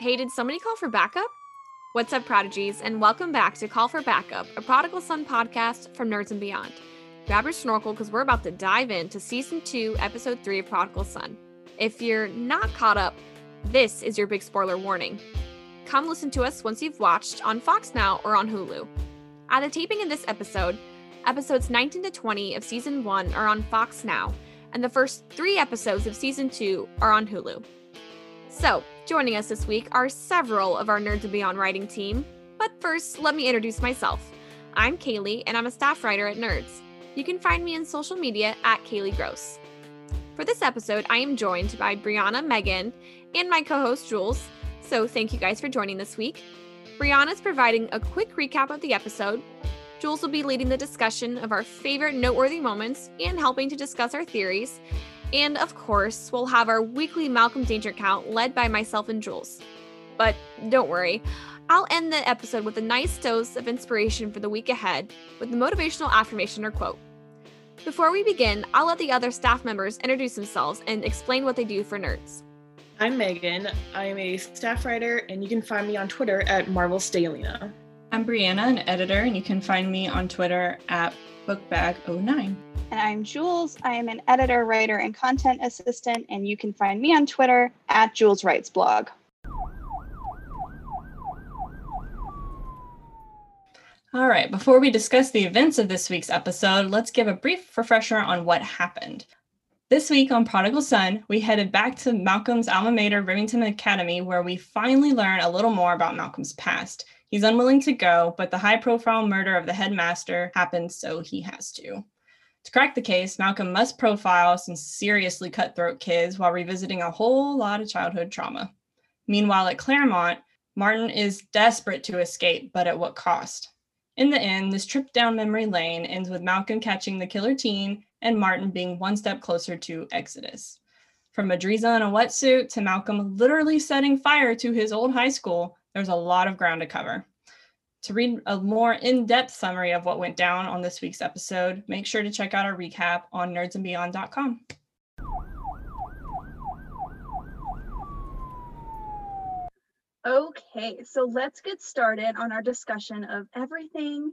Hey, did somebody call for backup? What's up, prodigies, and welcome back to Call for Backup, a Prodigal Son podcast from Nerds and Beyond. Grab your snorkel because we're about to dive into season two, episode three of Prodigal Son. If you're not caught up, this is your big spoiler warning. Come listen to us once you've watched on Fox Now or on Hulu. At the taping of this episode, episodes 19 to 20 of season one are on Fox Now, and the first three episodes of season two are on Hulu. So, joining us this week are several of our Nerds and Beyond writing team. But first, let me introduce myself. I'm Kaylee, and I'm a staff writer at Nerds. You can find me in social media at Kaylee Gross. For this episode, I am joined by Brianna, Megan, and my co host Jules. So, thank you guys for joining this week. Brianna is providing a quick recap of the episode. Jules will be leading the discussion of our favorite noteworthy moments and helping to discuss our theories. And of course, we'll have our weekly Malcolm Danger Count led by myself and Jules. But don't worry, I'll end the episode with a nice dose of inspiration for the week ahead with the motivational affirmation or quote. Before we begin, I'll let the other staff members introduce themselves and explain what they do for nerds. I'm Megan. I'm a staff writer, and you can find me on Twitter at Marvel Stalina. I'm Brianna, an editor, and you can find me on Twitter at bookbag09. And I'm Jules. I am an editor, writer, and content assistant, and you can find me on Twitter at Jules Writes Blog. All right, before we discuss the events of this week's episode, let's give a brief refresher on what happened. This week on Prodigal Son, we headed back to Malcolm's alma mater, Remington Academy, where we finally learn a little more about Malcolm's past. He's unwilling to go, but the high profile murder of the headmaster happens, so he has to. To crack the case, Malcolm must profile some seriously cutthroat kids while revisiting a whole lot of childhood trauma. Meanwhile, at Claremont, Martin is desperate to escape, but at what cost? In the end, this trip down memory lane ends with Malcolm catching the killer teen and Martin being one step closer to Exodus. From Edrisa in a wetsuit to Malcolm literally setting fire to his old high school, there's a lot of ground to cover. To read a more in depth summary of what went down on this week's episode, make sure to check out our recap on nerdsandbeyond.com. Okay, so let's get started on our discussion of everything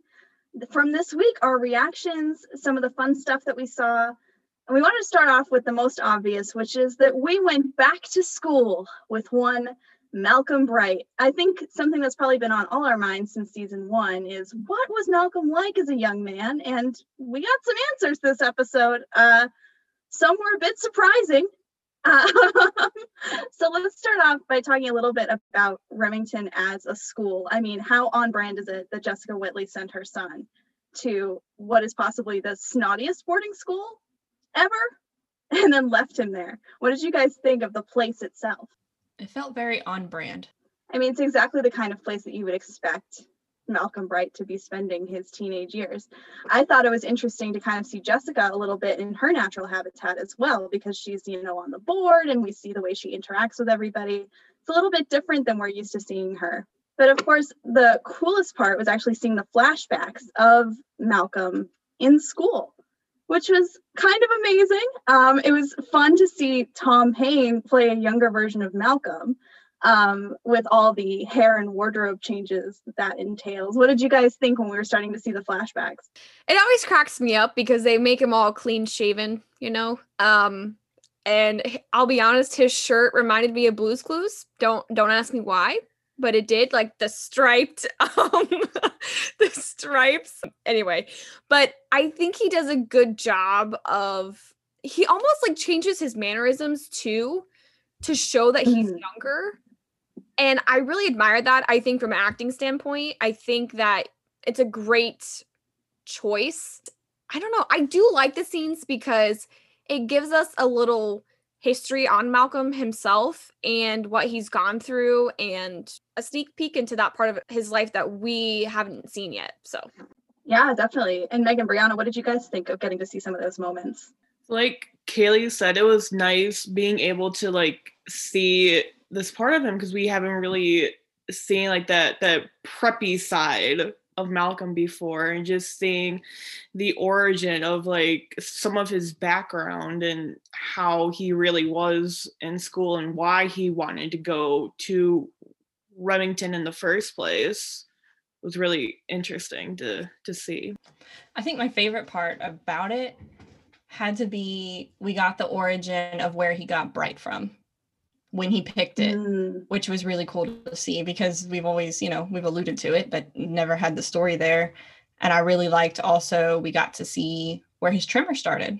from this week, our reactions, some of the fun stuff that we saw. And we wanted to start off with the most obvious, which is that we went back to school with one Malcolm Bright. I think something that's probably been on all our minds since season one is what was Malcolm like as a young man? And we got some answers this episode. Uh, some were a bit surprising, um, so let's start off by talking a little bit about Remington as a school. I mean, how on brand is it that Jessica Whitly sent her son to what is possibly the snottiest boarding school ever and then left him there? What did you guys think of the place itself? It felt very on brand. I mean, it's exactly the kind of place that you would expect Malcolm Bright to be spending his teenage years. I thought it was interesting to kind of see Jessica a little bit in her natural habitat as well, because she's, you know, on the board and we see the way she interacts with everybody. It's a little bit different than we're used to seeing her. But of course, the coolest part was actually seeing the flashbacks of Malcolm in school, which was kind of amazing. Um, it was fun to see Tom Payne play a younger version of Malcolm um, with all the hair and wardrobe changes that, that entails. What did you guys think when we were starting to see the flashbacks? It always cracks me up because they make him all clean shaven, you know. Um, and I'll be honest, his shirt reminded me of Blue's Clues. Don't don't ask me why, but it did. Like the striped, um, the stripes. Anyway, but I think he does a good job of. He almost like changes his mannerisms too to show that he's mm. younger and I really admire that. I think from an acting standpoint, I think that it's a great choice. I don't know. I do like the scenes because it gives us a little history on Malcolm himself and what he's gone through and a sneak peek into that part of his life that we haven't seen yet. So, yeah, definitely. And Megan Brianna, what did you guys think of getting to see some of those moments? Like Kaylee said, it was nice being able to like see this part of him because we haven't really seen like that that preppy side of Malcolm before and just seeing the origin of like some of his background and how he really was in school and why he wanted to go to Remington in the first place was really interesting to to see. I think my favorite part about it had to be we got the origin of where he got Bright from when he picked it, Mm. which was really cool to see because we've always, you know, we've alluded to it, but never had the story there. And I really liked also we got to see where his tremor started.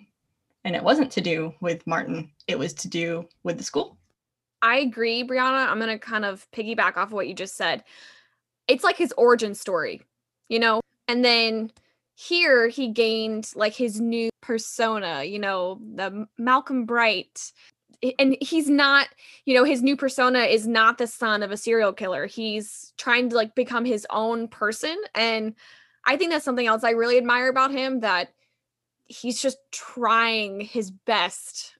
And it wasn't to do with Martin, it was to do with the school. I agree, Brianna. I'm gonna kind of piggyback off of what you just said. It's like his origin story, you know? And then here he gained like his new persona, you know, the Malcolm Bright. And he's not, you know, his new persona is not the son of a serial killer. He's trying to like become his own person. And I think that's something else I really admire about him that he's just trying his best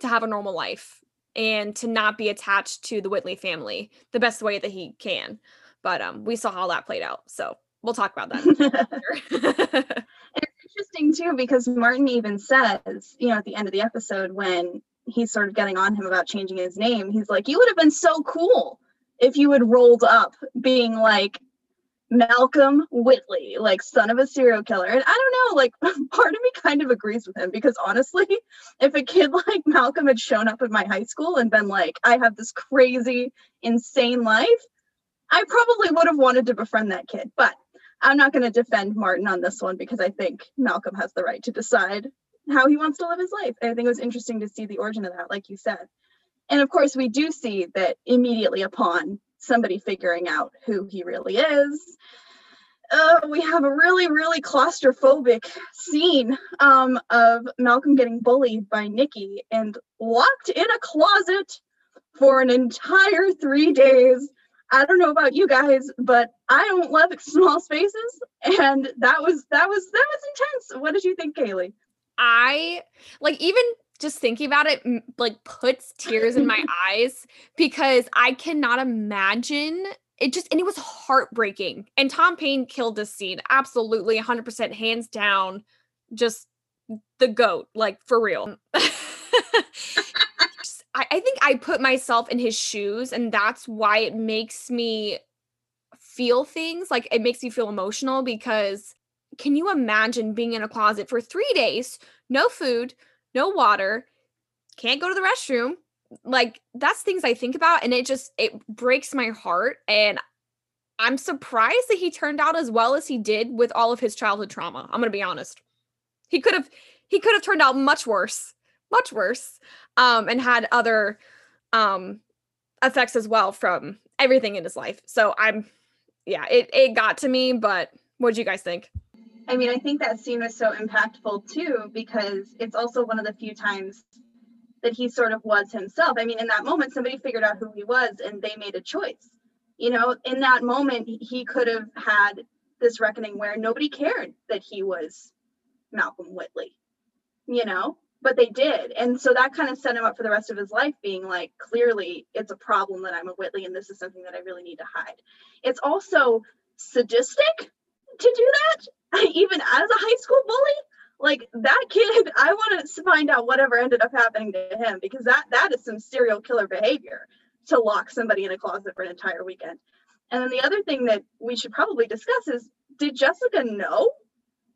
to have a normal life and to not be attached to the Whitly family the best way that he can. But um we saw how that played out. So we'll talk about that. later. interesting too because Martin even says, you know, at the end of the episode when he's sort of getting on him about changing his name, he's like, "You would have been so cool if you had rolled up being like Malcolm Whitly, like son of a serial killer." And I don't know, like part of me kind of agrees with him because honestly, if a kid like Malcolm had shown up at my high school and been like, "I have this crazy, insane life," I probably would have wanted to befriend that kid. But I'm not going to defend Martin on this one because I think Malcolm has the right to decide how he wants to live his life. And I think it was interesting to see the origin of that, like you said. And of course, we do see that immediately upon somebody figuring out who he really is, uh, we have a really, really claustrophobic scene um, of Malcolm getting bullied by Nikki and locked in a closet for an entire three days. I don't know about you guys, but I don't love small spaces, and that was that was that was intense. What did you think, Kaylee? I like even just thinking about it like puts tears in my eyes because I cannot imagine it just and it was heartbreaking. And Tom Payne killed this scene absolutely 100% hands down just the goat like for real. Just- I, I think I put myself in his shoes and that's why it makes me feel things like it makes me feel emotional because can you imagine being in a closet for 3 days no food, no water, can't go to the restroom. Like that's things I think about and it just it breaks my heart and I'm surprised that he turned out as well as he did with all of his childhood trauma. I'm to be honest. He could have he could have turned out much worse, much worse. Um and had other um effects as well from everything in his life. So I'm yeah, it it got to me, but what do you guys think? I mean, I think that scene was so impactful too because it's also one of the few times that he sort of was himself. I mean, in that moment, somebody figured out who he was and they made a choice. You know, in that moment, he- could have had this reckoning where nobody cared that he was Malcolm Whitly, you know, but they did. And so that kind of set him up for the rest of his life, being like, clearly, it's a problem that I'm a Whitly and this is something that I really need to hide. It's also sadistic to do that even as a high school bully like that kid i want to find out whatever ended up happening to him because that that is some serial killer behavior to lock somebody in a closet for an entire weekend. And then the other thing that we should probably discuss is did jessica know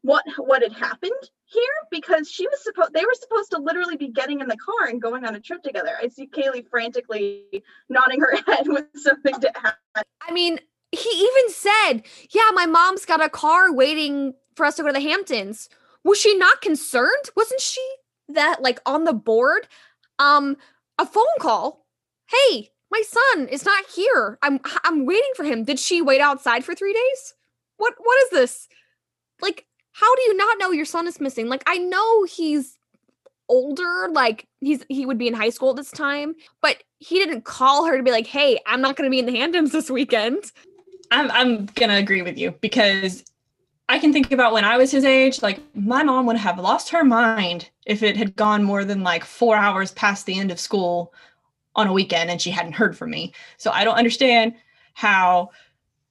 what what had happened here? Because she was supposed they were supposed to literally be getting in the car and going on a trip together. I see kaylee frantically nodding her head with something to add. I mean, he even said, Yeah, my mom's got a car waiting for us to go to the Hamptons. Was she not concerned? Wasn't she that like on the board? Um, a phone call. Hey, my son is not here. I'm I'm waiting for him. Did she wait outside for three days? What what is this? Like, how do you not know your son is missing? Like, I know he's older, like he's he would be in high school this time, but he didn't call her to be like, "Hey, I'm not going to be in the Hamptons this weekend." I'm I'm gonna agree with you because I can think about when I was his age, like my mom would have lost her mind if it had gone more than like four hours past the end of school on a weekend and she hadn't heard from me. So I don't understand how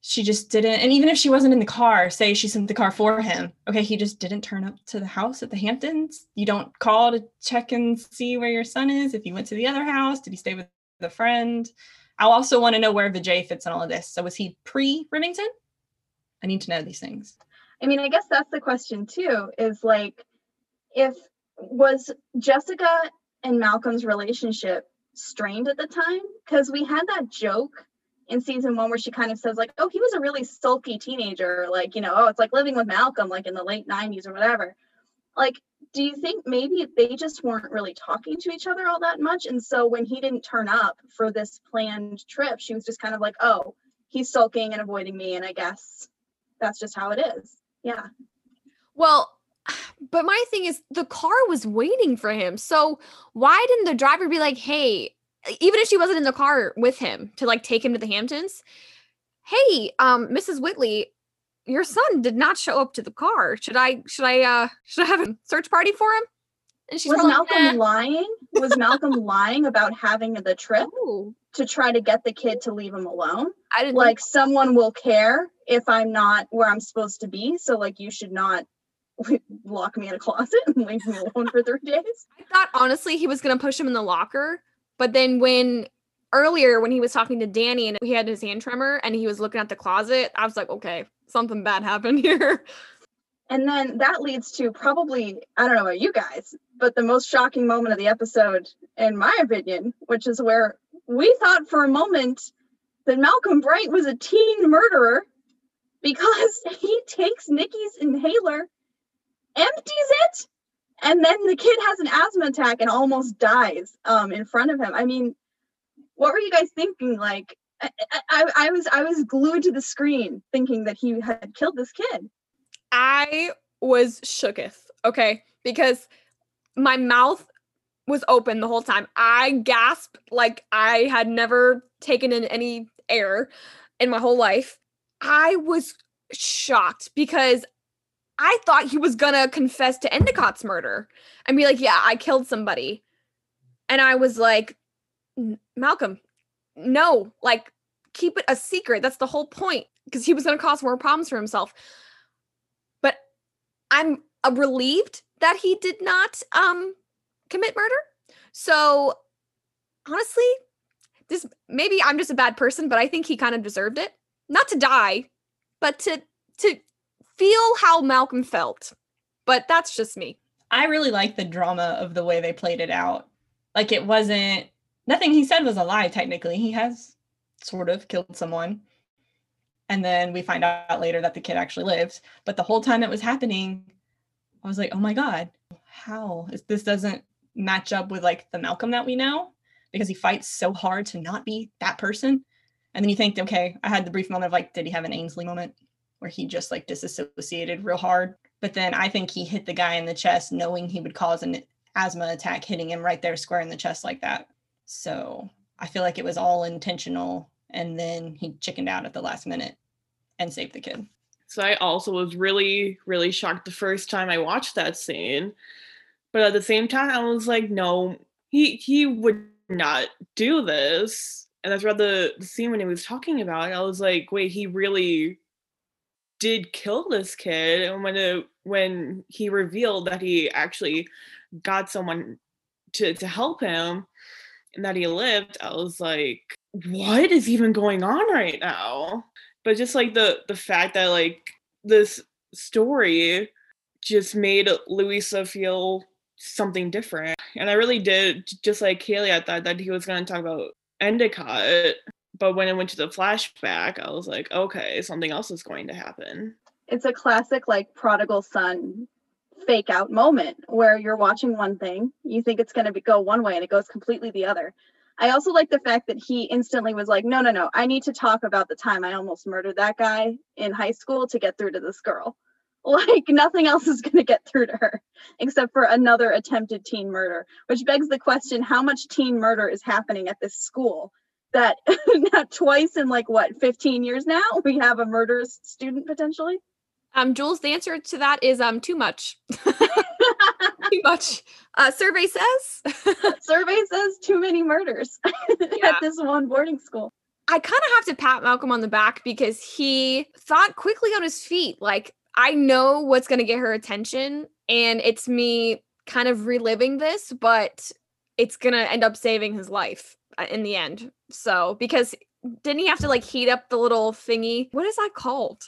she just didn't and even if she wasn't in the car, say she sent the car for him. Okay, he just didn't turn up to the house at the Hamptons. You don't call to check and see where your son is. If he went to the other house, did he stay with a friend? I also want to know where Vijay fits in all of this. So was he pre Remington? I need to know these things. I mean, I guess that's the question too. Is like, if was Jessica and Malcolm's relationship strained at the time? Because we had that joke in season one where she kind of says like, "Oh, he was a really sulky teenager. Like, you know, oh, it's like living with Malcolm, like in the late '90s or whatever." Like, do you think maybe they just weren't really talking to each other all that much, and so when he didn't turn up for this planned trip, she was just kind of like, "Oh, he's sulking and avoiding me," and I guess that's just how it is. Yeah. Well, but my thing is the car was waiting for him. So why didn't the driver be like, "Hey, even if she wasn't in the car with him to like take him to the Hamptons, hey, um, Mrs. Whitly, your son did not show up to the car. Should I should I uh should I have a search party for him? And she's was Malcolm lying? Was Malcolm lying about having the trip Ooh. to try to get the kid to leave him alone? I didn't like someone will care if I'm not where I'm supposed to be. So like you should not lock me in a closet and leave me alone for three days. I thought honestly he was gonna push him in the locker, but then when earlier when he was talking to Dani and he had his hand tremor and he was looking at the closet, I was like, okay, something bad happened here. And then that leads to probably, I don't know about you guys, but the most shocking moment of the episode, in my opinion, which is where we thought for a moment that Malcolm Bright was a teen murderer because he takes Nikki's inhaler, empties it, and then the kid has an asthma attack and almost dies um, in front of him. I mean, what were you guys thinking? Like, I, I, I was I was glued to the screen thinking that he had killed this kid. I was shooketh, okay, because my mouth was open the whole time. I gasped like I had never taken in any air in my whole life. I was shocked because I thought he was gonna confess to Endicott's murder and be like, "Yeah, I killed somebody," and I was like, "Malcolm, no, like keep it a secret. That's the whole point because he was gonna cause more problems for himself." But I'm uh, relieved that he did not um commit murder. So honestly, this maybe I'm just a bad person, but I think he kind of deserved it. Not to die, but to to feel how Malcolm felt. But that's just me. I really like the drama of the way they played it out. Like it wasn't nothing he said was a lie technically. He has sort of killed someone. And then we find out later that the kid actually lives. But the whole time it was happening, I was like, "Oh my god, how this doesn't match up with like the Malcolm that we know because he fights so hard to not be that person." And then you think, okay, I had the brief moment of like, did he have an Ainsley moment? where he just like disassociated real hard. But then I think he hit the guy in the chest knowing he would cause an asthma attack, hitting him right there square in the chest like that. So I feel like it was all intentional. And then he chickened out at the last minute and saved the kid. So I also was really, really shocked the first time I watched that scene. But at the same time, I was like, no, he he would not do this. And that's throughout the, the scene when he was talking about it, I was like, wait, he really did kill this kid and when it, when he revealed that he actually got someone to to help him and that he lived i was like what is even going on right now but just like the the fact that like this story just made louisa feel something different and i really did just like kaylee i thought that he was going to talk about endicott but when it went to the flashback, I was like, okay, something else is going to happen. It's a classic like prodigal son fake out moment where you're watching one thing, you think it's going to go one way and it goes completely the other. I also like the fact that he instantly was like, no, no, no, I need to talk about the time I almost murdered that guy in high school to get through to this girl. Like nothing else is going to get through to her except for another attempted teen murder, which begs the question how much teen murder is happening at this school that not twice in like what 15 years now we have a murderous student potentially um jules the answer to that is um too much too much uh survey says survey says too many murders yeah. at this one boarding school i kind of have to pat malcolm on the back because he thought quickly on his feet like i know what's going to get her attention and it's me kind of reliving this but it's gonna end up saving his life uh, in the end. So because didn't he have to like heat up the little thingy? What is that called?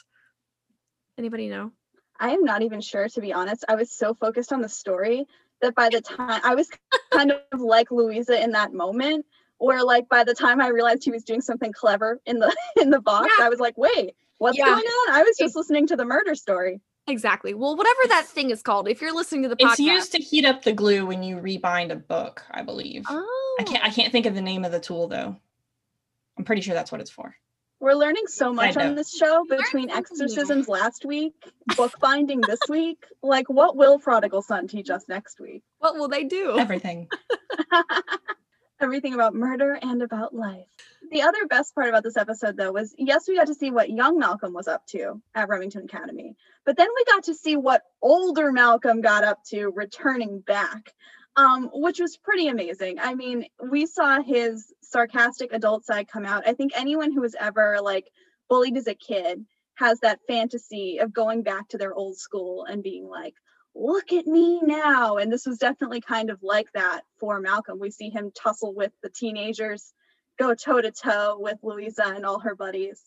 Anybody know? I am not even sure, to be honest. I was so focused on the story that by the time I was kind of like Louisa in that moment, where like by the time I realized he was doing something clever in the in the box, Yeah. I was like, wait, what's Yeah. going on? I was just listening to the murder story. Exactly. Well, whatever that thing is called, if you're listening to the podcast, It's used to heat up the glue when you rebind a book, I believe. oh, I can't I oh. can't think of the name of the tool though. I'm pretty sure that's what it's for. We're learning so much on this show between exorcisms last week, bookbinding this week. Like, what will Prodigal Son teach us next week? What will they do? Everything. Everything about murder and about life. The other best part about this episode, though, was yes, we got to see what young Malcolm was up to at Remington Academy, but then we got to see what older Malcolm got up to returning back, um, which was pretty amazing. I mean, we saw his sarcastic adult side come out. I think anyone who was ever like bullied as a kid has that fantasy of going back to their old school and being like, look at me now. And this was definitely kind of like that for Malcolm. We see him tussle with the teenagers, go toe to toe with Louisa and all her buddies.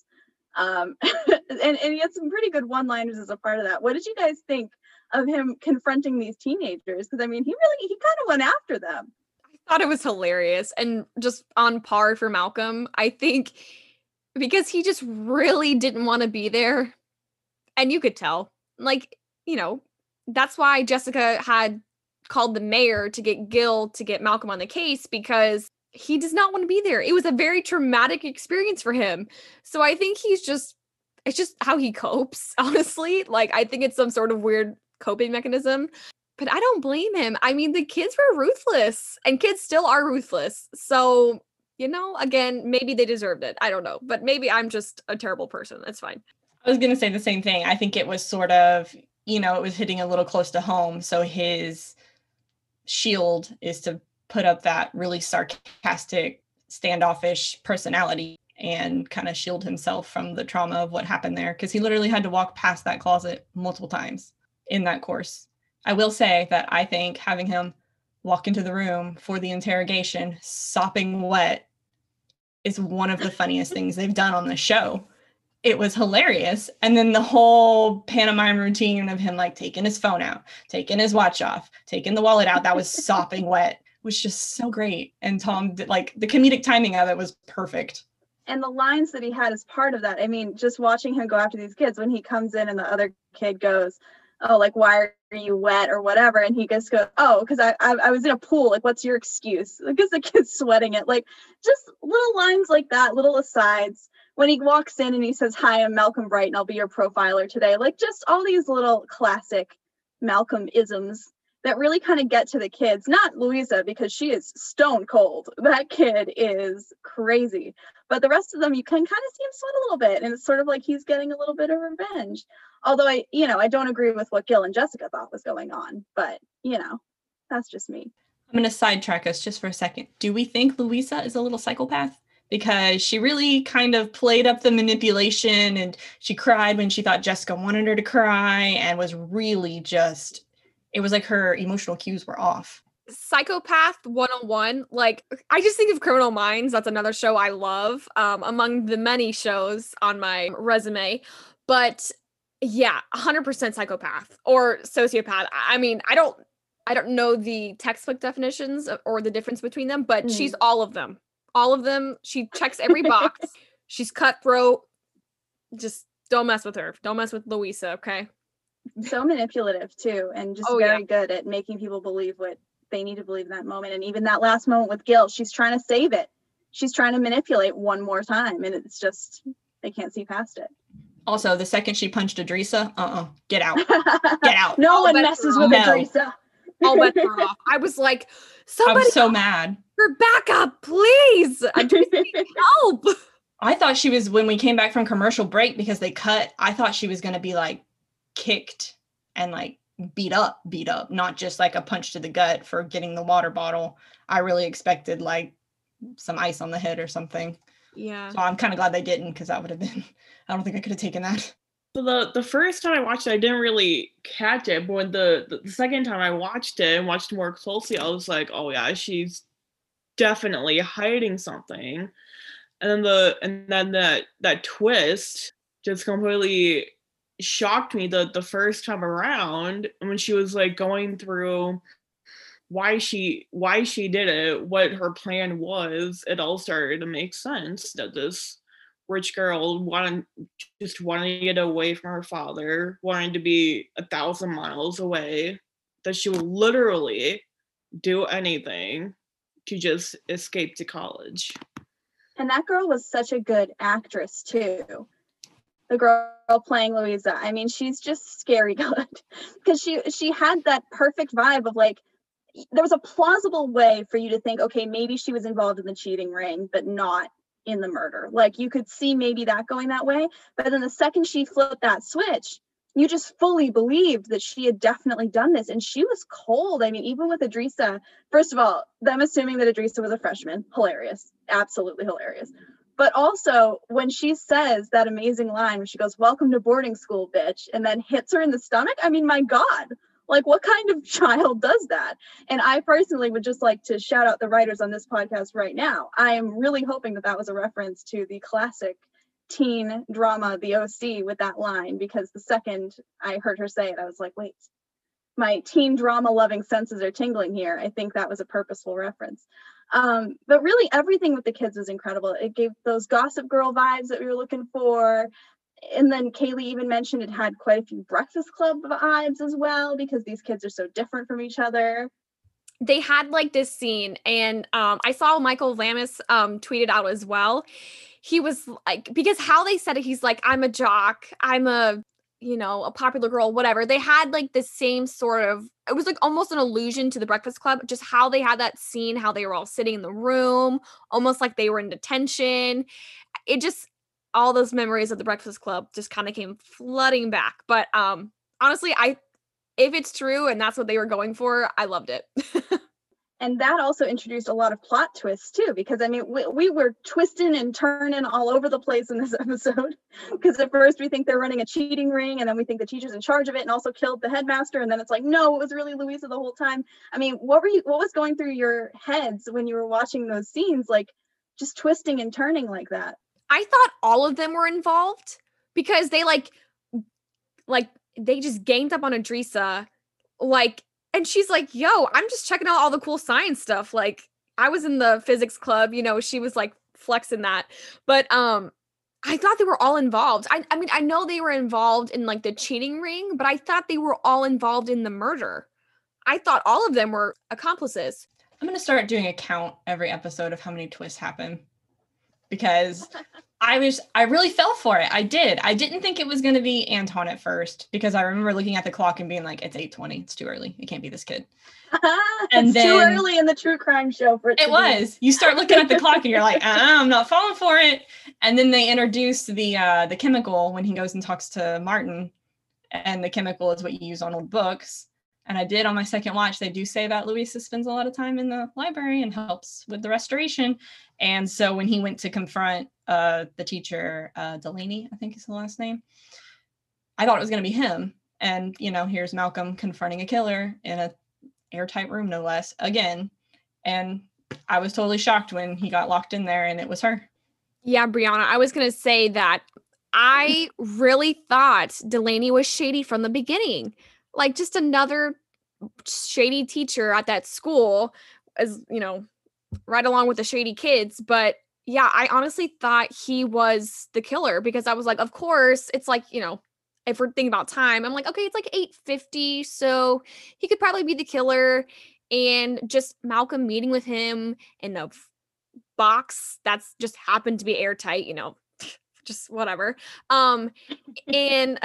Um, and, and he had some pretty good one liners as a part of that. What did you guys think of him confronting these teenagers? Because I mean, he really, he kind of went after them. I thought it was hilarious and just on par for Malcolm. I think because he just really didn't want to be there. And you could tell. Like, you know, that's why Jessica had called the mayor to get Gil to get Malcolm on the case because he does not want to be there. It was a very traumatic experience for him. So I think he's just it's just how he copes, honestly. Like I think it's some sort of weird coping mechanism. But I don't blame him. I mean, the kids were ruthless and kids still are ruthless. So, you know, again, maybe they deserved it. I don't know. But maybe I'm just a terrible person. That's fine. I was gonna say the same thing. I think it was sort of, you know, it was hitting a little close to home. So his shield is to put up that really sarcastic, standoffish personality and kind of shield himself from the trauma of what happened there. Cause he literally had to walk past that closet multiple times in that course. I will say that I think having him walk into the room for the interrogation, sopping wet, is one of the funniest things they've done on the show it was hilarious. And then the whole pantomime routine of him like taking his phone out, taking his watch off, taking the wallet out that was sopping wet was just so great. And Tom did like the comedic timing of it was perfect. and the lines that he had as part of that i mean just watching him go after these kids when he comes in and the other kid goes oh like why are you wet or whatever? And he just goes oh because I, I i was in a pool like what's your excuse? Because the kid's sweating it. Like just little lines like that little asides. When he walks in and he says hi i'm malcolm bright and i'll be your profiler today. Like just all these little classic malcolm isms that really kind of get to the kids not louisa because she is stone cold that kid is crazy but the rest of them you can kind of see him sweat a little bit and it's sort of like he's getting a little bit of revenge although i you know i don't agree with what gil and jessica thought was going on but you know that's just me I'm going to sidetrack us just for a second. Do we think Louisa is a little psychopath? Because she really kind of played up the manipulation and she cried when she thought Jessica wanted her to cry and was really just, it was like her emotional cues were off. Psychopath 101. Like, I just think of Criminal Minds. That's another show I love um, among the many shows on my resume. But yeah, 100% psychopath or sociopath. I I mean, I don't. I don't know the textbook definitions or the difference between them, but she's all of them. All of them. She checks every box. she's cutthroat. Just don't mess with her. Don't mess with Louisa, okay? So manipulative too and just Oh, yeah. very good at making people believe what they need to believe in that moment and even that last moment with gil she's trying to save it she's trying to manipulate one more time and it's just they can't see past it Also, the second she punched Edrisa, uh-uh, get out, get out. no All one messes are with off. No. Edrisa. All bets are off. I was like, somebody I somebody was so mad. her back up, please. Edrisa needs help. I thought she was when we came back from commercial break because they cut. I thought she was going to be like kicked and like beat up, beat up, not just like a punch to the gut for getting the water bottle. I really expected like some ice on the head or something. Yeah. So I'm kind of glad they didn't because that would have been. I don't think I could have taken that. So the the first time I watched it, I didn't really catch it, but when the the mm. second time I watched it and watched more closely, I was like, oh yeah, she's definitely hiding something. And then the and then that that twist just completely shocked me the the first time around when she was like going through why she why she did it, what her plan was, it all started to make sense that this rich girl wanted just wanted to get away from her father, wanting to be a thousand miles away, that she would literally do anything to just escape to college. And that girl was such a good actress too. The girl playing Louisa. I mean, she's just scary good because she she had that perfect vibe of like there was a plausible way for you to think, okay, maybe she was involved in the cheating ring, but not in the murder. Like you could see maybe that going that way. But then the second she flipped that switch, you just fully believed that she had definitely done this. And she was cold. I mean, even with Edrisa, first of all, them assuming that Edrisa was a freshman, hilarious, absolutely hilarious. But also when she says that amazing line when she goes, Welcome to boarding school, bitch, and then hits her in the stomach. I mean, my God, like what kind of child does that? And I personally would just like to shout out the writers on this podcast right now. I am really hoping that that was a reference to the classic teen drama The OC with that line because the second I heard her say it, I was like, wait, my teen drama loving senses are tingling here. I think that was a purposeful reference. Um, but really, everything with the kids was incredible. It gave those Gossip Girl vibes that we were looking for. And then Kaylee even mentioned it had quite a few Breakfast Club vibes as well because these kids are so different from each other they had like this scene and um, i saw michael lamis um, tweeted out as well he was like because how they said it he's like i'm a jock i'm a you know a popular girl whatever they had like the same sort of it was like almost an allusion to the breakfast club just how they had that scene how they were all sitting in the room almost like they were in detention. It just all those memories of the breakfast club just kind of came flooding back but um honestly i if it's true and that's what they were going for i loved it and that also introduced a lot of plot twists too because i mean we, we were twisting and turning all over the place in this episode. Because at first we think they're running a cheating ring and then we think the teacher's in charge of it and also killed the headmaster and then it's like no it was really louisa the whole time. I mean what were you what was going through your heads when you were watching those scenes like just twisting and turning like that? I thought all of them were involved because they like like they just ganged up on Edrisa like and she's like, yo, I'm just checking out all the cool science stuff. Like, I was in the physics club, you know, she was like flexing that. But um, I thought they were all involved. I, I mean, I know they were involved in like the cheating ring, but I thought they were all involved in the murder. I thought all of them were accomplices. I'm gonna start doing a count every episode of how many twists happen because I was I really fell for it. I did. I didn't think it was going to be Anton at first because I remember looking at the clock and being like, "It's eight twenty. It's too early. It can't be this kid." and it's then, too early in the true crime show for it. It was. You start looking at the clock and you're like, uh, "I'm not falling for it." And then they introduce the uh, the chemical when he goes and talks to Martin, and the chemical is what you use on old books. And I did on my second watch. They do say that Louisa spends a lot of time in the library and helps with the restoration. And so when he went to confront uh, the teacher, uh, Delaney, I think is the last name, I thought it was going to be him. And, you know, here's Malcolm confronting a killer in a airtight room, no less, again. And I was totally shocked when he got locked in there and it was her. Yeah, Brianna, I was going to say that I really thought Delaney was shady from the beginning. Like just another shady teacher at that school as, you know, right along with the shady kids, but yeah, I honestly thought he was the killer because I was like, of course, it's like, you know, if we're thinking about time, I'm like, okay, it's like 850. So he could probably be the killer. And just Malcolm meeting with him in a box that's just happened to be airtight, you know, just whatever. Um, and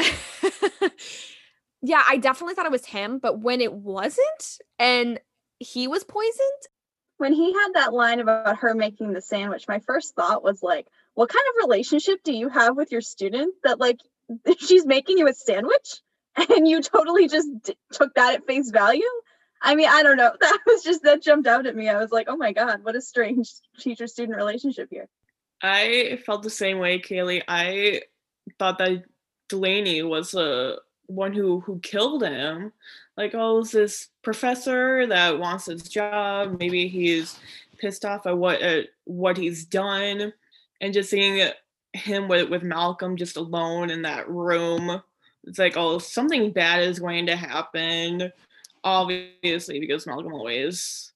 yeah, I definitely thought it was him, but when it wasn't and he was poisoned, when he had that line about her making the sandwich, my first thought was like, what kind of relationship do you have with your student that like she's making you a sandwich and you totally just d- took that at face value? I mean, I don't know. That was just that jumped out at me. I was like, oh my God, what a strange teacher student relationship here. I felt the same way, Kaylee. I thought that Delaney was a one who who killed him like oh is this professor that wants his job maybe he's pissed off at what at what he's done and just seeing him with with Malcolm just alone in that room. It's like, oh, something bad is going to happen. Obviously, because Malcolm always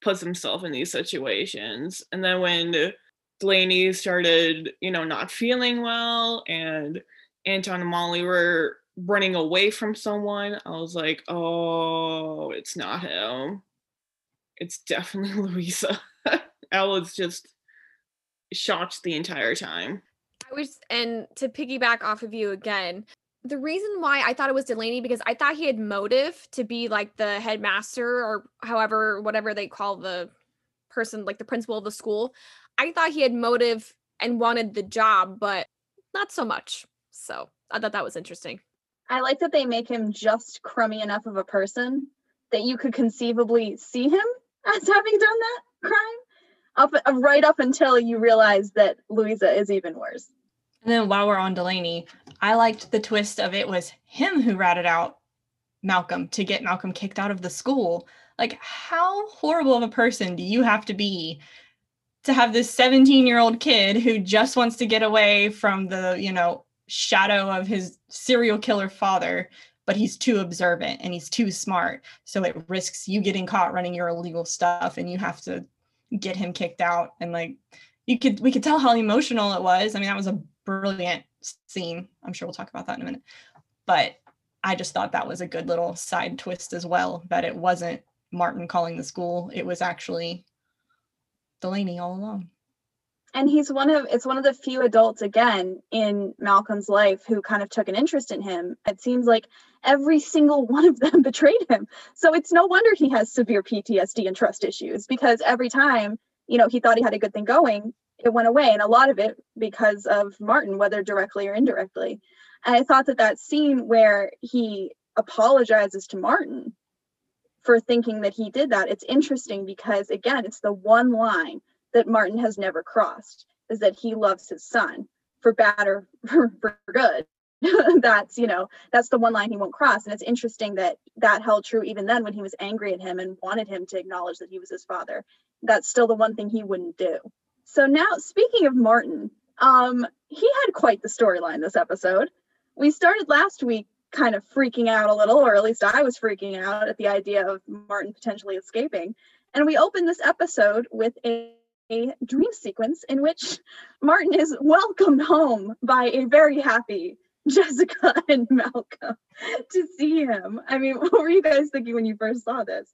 puts himself in these situations. And then when Delaney started, you know, not feeling well and Anton and Molly were running away from someone, I was like, oh, it's not him. It's definitely Louisa. I was just shocked the entire time. I was, and to piggyback off of you again, the reason why I thought it was Delaney because I thought he had motive to be like the headmaster or however, whatever they call the person, like the principal of the school. I thought he had motive and wanted the job, but not so much. So I thought that was interesting. I like that they make him just crummy enough of a person that you could conceivably see him as having done that crime up uh, right up until you realize that Louisa is even worse. And then while we're on Delaney, I liked the twist of it was him who ratted out Malcolm to get Malcolm kicked out of the school. Like, how horrible of a person do you have to be to have this 17 year old kid who just wants to get away from the, you know, shadow of his serial killer father, but he's too observant and he's too smart. So it risks you getting caught running your illegal stuff and you have to get him kicked out. And like, you could, we could tell how emotional it was. I mean, that was a brilliant scene. I'm sure we'll talk about that in a minute. But I just thought that was a good little side twist as well that it wasn't Martin calling the school, it was actually Delaney all along and he's one of it's one of the few adults again in Malcolm's life who kind of took an interest in him. It seems like every single one of them betrayed him. So it's no wonder he has severe PTSD and trust issues because every time, you know, he thought he had a good thing going, it went away and a lot of it because of Martin whether directly or indirectly. And I thought that that scene where he apologizes to Martin for thinking that he did that, it's interesting because again, it's the one line that Martin has never crossed is that he loves his son for bad or for, good. that's you know that's the one line he won't cross. And it's interesting that that held true even then when he was angry at him and wanted him to acknowledge that he was his father. That's still the one thing he wouldn't do. So now speaking of martin um he had quite the storyline this episode. We started last week kind of freaking out a little or at least i was freaking out at the idea of martin potentially escaping. And we opened this episode with a a dream sequence in which Martin is welcomed home by a very happy Jessica and Malcolm to see him. I mean, what were you guys thinking when you first saw this?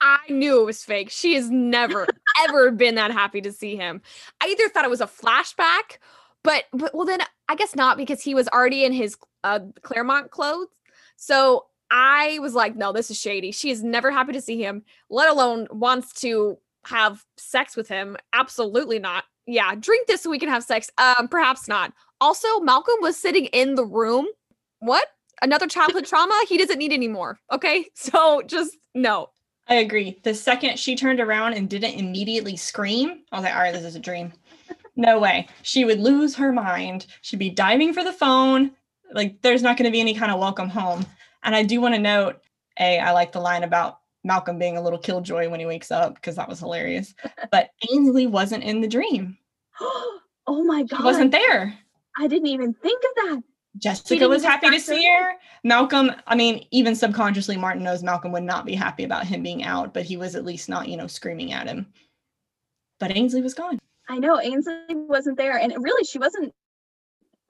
I knew it was fake. She has never ever been that happy to see him. I either thought it was a flashback, but but well then I guess not because he was already in his uh Claremont clothes. So I was like, no, this is shady. She is never happy to see him, let alone wants to have sex with him. Absolutely not. Yeah, drink this so we can have sex. Um, perhaps not. Also, Malcolm was sitting in the room. What? Another childhood trauma? He doesn't need anymore. Okay. So just no. I agree. The second she turned around and didn't immediately scream, I was like, all right, this is a dream. No way. She would lose her mind. She'd be diving for the phone. Like, there's not going to be any kind of welcome home. And I do want to note, A, I like the line about Malcolm being a little killjoy when he wakes up because that was hilarious. but Ainsley wasn't in the dream. oh my god. She wasn't there. I didn't even think of that. Jessica was happy to see her. Malcolm, I mean, even subconsciously, Martin knows Malcolm would not be happy about him being out, but he was at least not, you know, screaming at him. But Ainsley was gone. I know Ainsley wasn't there. And really, she wasn't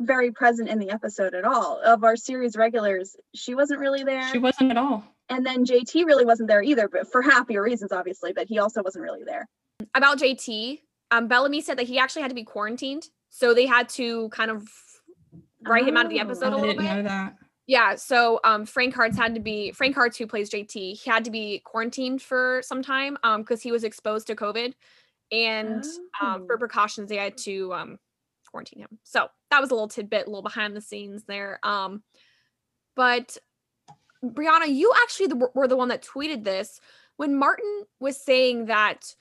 very present in the episode at all. Of our series regulars, she wasn't really there. She wasn't at all. And then JT really wasn't there either, but for happier reasons, obviously, but he also wasn't really there. About JT, um, Bellamy said that he actually had to be quarantined. So they had to kind of write oh, him out of the oh, episode a little bit. Know that. Yeah, so um, Frank Harts had to be Frank Harts who plays JT. He had to be quarantined for some time um because he was exposed to COVID, and oh. um, for oh. precautions they had to um quarantine him. So that was a little tidbit, a little behind the scenes there. Um, but Brianna, you actually were the one that tweeted this when Martin was saying that,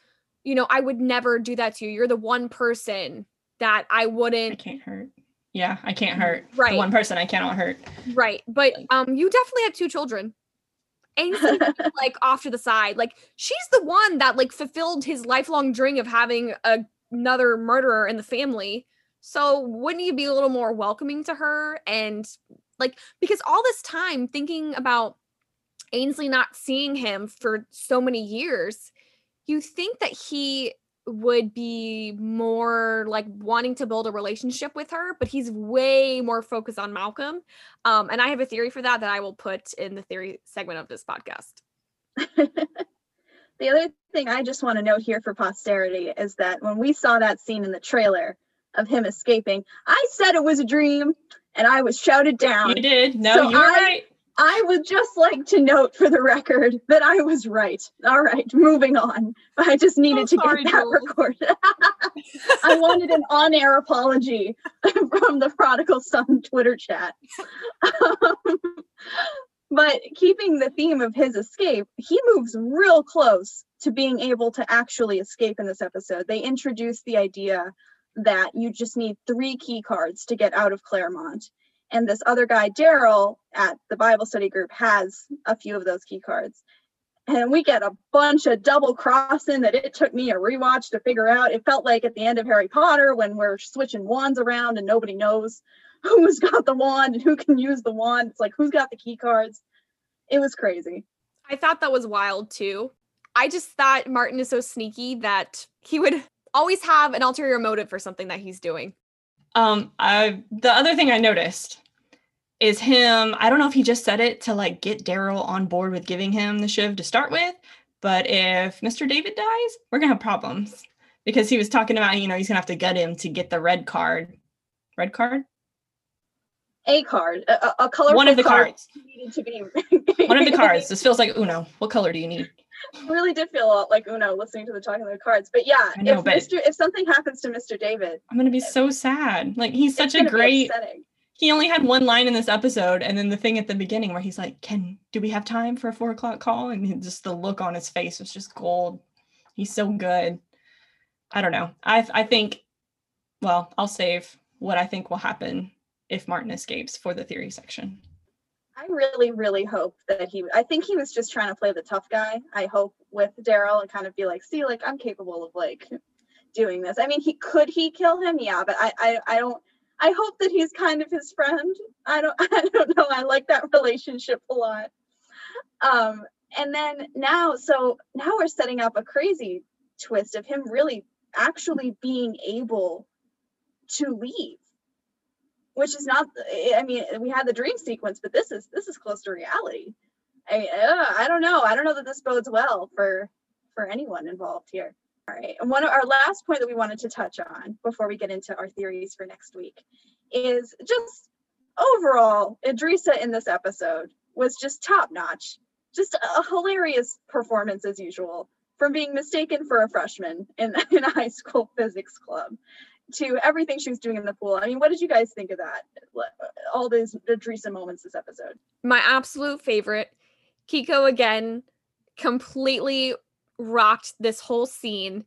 you know, I would never do that to you. You're the one person that I wouldn't. I can't hurt. Yeah, I can't hurt. Right. The one person I cannot hurt. Right. But um, you definitely have two children. Ainsley like off to the side. Like she's the one that like fulfilled his lifelong dream of having a, another murderer in the family. So wouldn't you be a little more welcoming to her and like because all this time thinking about Ainsley not seeing him for so many years, you think that he would be more like wanting to build a relationship with her, but he's way more focused on Malcolm. Um, and I have a theory for that that I will put in the theory segment of this podcast. the other thing I just want to note here for posterity is that when we saw that scene in the trailer of him escaping, I said it was a dream and I was shouted down. You did. No, So you were I- right. I would just like to note for the record that I was right. All right, moving on. I just needed So to sorry, get that recorded. I wanted an on-air apology from the prodigal son Twitter chat. but keeping the theme of his escape, he moves real close to being able to actually escape in this episode. They introduce the idea that you just need three key cards to get out of Claremont. And this other guy daryl at the bible study group has a few of those key cards. And we get a bunch of double crossing that it took me a rewatch to figure out. It felt like at the end of harry potter when we're switching wands around and nobody knows who's got the wand and who can use the wand. It's like who's got the key cards? It was crazy. I thought that was wild too. I just thought Martin is so sneaky that he would always have an ulterior motive for something that he's doing. Um, I the other thing I noticed is him. I don't know if he just said it to like get Daryl on board with giving him the shiv to start with, but if Mr. David dies, we're gonna have problems because he was talking about you know he's gonna have to gut him to get the red card. Red card? a card a, a- a colorful One of the card cards. to be One of the cards. This feels like Uno. What color do you need? Really did feel a lot like Uno listening to the talking of the cards. But yeah, know, if but- Mr. if something happens to Mr. David, I'm gonna be so sad. Like he's such a great. He only had one line in this episode, and then the thing at the beginning where he's like, "Can do we have time for a four o'clock call?" And just the look on his face was just gold. He's so good. I don't know. I I think. Well, I'll save what I think will happen if Martin escapes for the theory section. I really, really hope that he. I think he was just trying to play the tough guy. I hope with Daryl and kind of be like, see, like I'm capable of like doing this. I mean, he could he kill him? Yeah, but I, I, I don't. I hope that he's kind of his friend. I don't. I don't know. I like that relationship a lot. Um, and then now, so now we're setting up a crazy twist of him really actually being able to leave which is not eh, i mean we had the dream sequence but this is this is close to reality. I uh, i don't know. I don't know that this bodes well for for anyone involved here. All right. And one of our last point that we wanted to touch on before we get into our theories for next week is just overall Edrisa in this episode was just top notch just a hilarious performance as usual from being mistaken for a freshman in, in a high school physics club to everything she was doing in the pool. I mean, what did you guys think of that? All those Edrisa moments this episode. My absolute favorite, Keiko again, completely rocked this whole scene.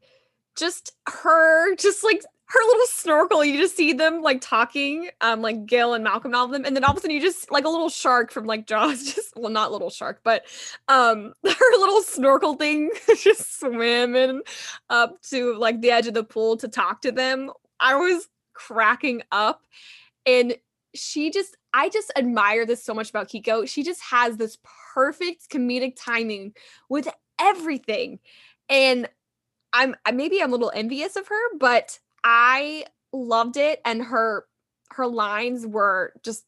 Just her, just like her little snorkel. You just see them like talking, um, like Gail and Malcolm, all of them, and then all of a sudden you just like a little shark from like Jaws. Just well, not little shark, but um, her little snorkel thing just swimming up to like the edge of the pool to talk to them. I was cracking up, and she just I just admire this so much about Keiko. She just has this perfect comedic timing with everything. And I'm maybe I'm a little envious of her, but I loved it and her her lines were just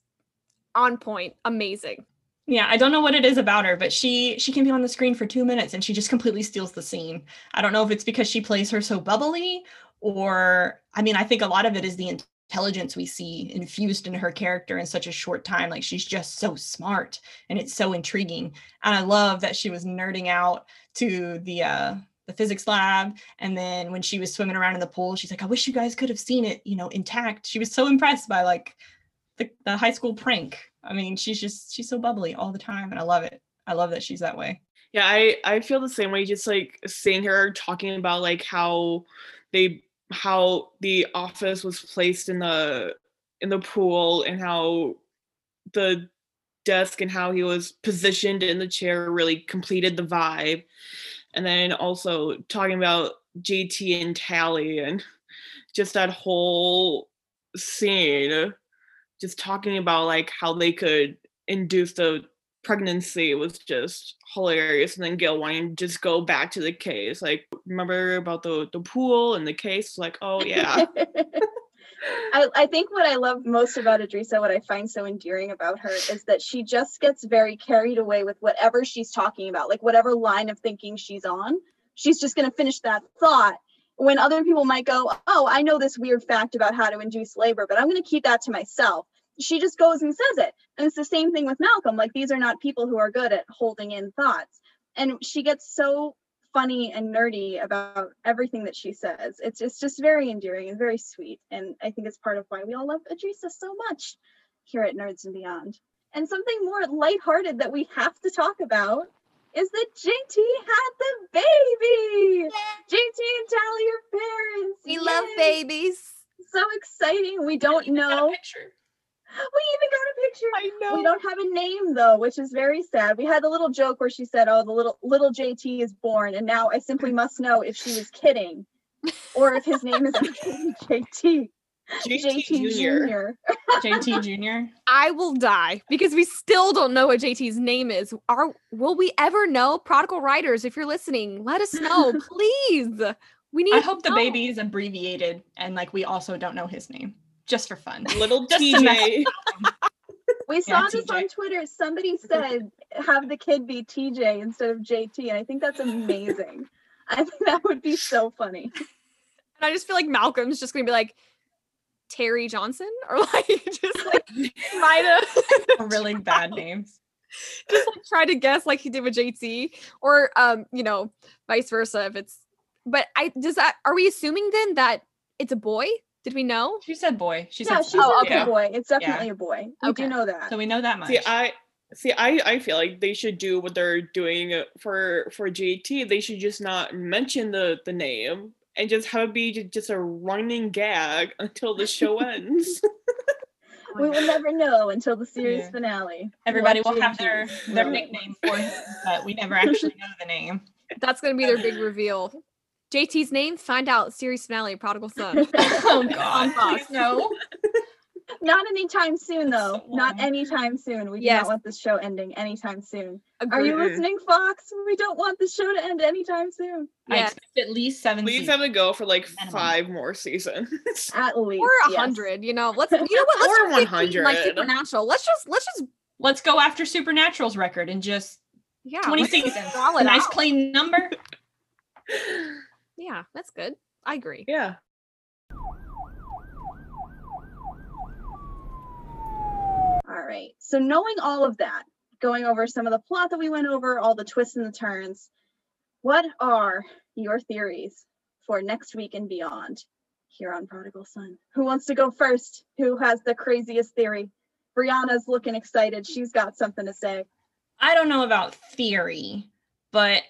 on point, amazing. Yeah, I don't know what it is about her, but she she can be on the screen for two minutes and she just completely steals the scene. I don't know if it's because she plays her so bubbly, or I mean, I think a lot of it is the intelligence we see infused in her character in such a short time. Like she's just so smart and it's so intriguing. And I love that she was nerding out to the uh the physics lab and then when she was swimming around in the pool she's like i wish you guys could have seen it you know intact she was so impressed by like the, the high school prank i mean she's just she's so bubbly all the time and i love it i love that she's that way Yeah, I I feel the same way. Just like seeing her talking about like how they how the office was placed in the in the pool and how the desk and how he was positioned in the chair really completed the vibe. And then also talking about JT and Tally and just that whole scene, just talking about like how they could induce the pregnancy was just hilarious. And then Gail wanting to just go back to the case. Like, remember about the, the pool and the case? Like, oh yeah. I, I think what I love most about Edrisa, what I find so endearing about her, is that she just gets very carried away with whatever she's talking about, like whatever line of thinking she's on. She's just going to finish that thought. When other people might go, Oh, I know this weird fact about how to induce labor, but I'm going to keep that to myself. She just goes and says it. And it's the same thing with Malcolm. Like, these are not people who are good at holding in thoughts. And she gets so funny and nerdy about everything that she says. It's just, just very endearing and very sweet. And I think it's part of why we all love Edrisa so much here at Nerds and Beyond. And something more lighthearted that we have to talk about is that JT had the baby. JT and Tally are parents. We love babies. So exciting. We don't Even got a know. Picture. We even got a picture. I know. We don't have a name though, which is very sad. We had a little joke where she said, "Oh, the little little JT is born," and now I simply must know if she was kidding, or if his name is actually JT. JT, Jr. JT Jr. I will die because we still don't know what JT's name is. Are will we ever know? Prodigal writers, if you're listening, let us know, please. We need. I to hope the baby is abbreviated and like we also don't know his name, just for fun. Little Just to mess TJ. We saw Yeah, this TJ. on Twitter. Somebody said have the kid be TJ instead of JT, and I think that's amazing. I think that would be so funny. And I just feel like Malcolm's just gonna be like Terry Johnson or like just like might have really bad names. just like try to guess like he did with JT or um you know vice versa if it's but I does that are we assuming then that it's a boy? Did we know? She said boy. She yeah, said she Oh, said okay. it's boy. It's definitely a boy. We Okay. do know that. so we know that much. See, I see. I I feel like they should do what they're doing for for JT. They should just not mention the the name and just have it be just a running gag until the show ends. we will never know until the series Yeah. finale. Everybody what will have their their nickname for him, but we never actually know the name. That's gonna be their big reveal. JT's name, find out series finale, Prodigal Son. Oh, oh On Fox. please no. Not anytime soon, though. So Not anytime soon. We do not want this show ending anytime soon. Are you listening, Fox? We don't want this show to end anytime soon. I expect at least seven Please seasons. have it go for like Minimum. five more seasons. At least. or a yes. hundred, you know. Let's you know what? Let's Or just keep beating, like supernatural. Let's just let's just Let's go after Supernatural's record and just yeah 20 seasons. Nice out. clean number. Yeah, that's good. I agree. yeah. All right. So knowing all of that, going over some of the plot that we went over, all the twists and the turns, what are your theories for next week and beyond here on Prodigal Son? Who wants to go first? Who has the craziest theory? Brianna's looking excited. She's got something to say. I don't know about theory, but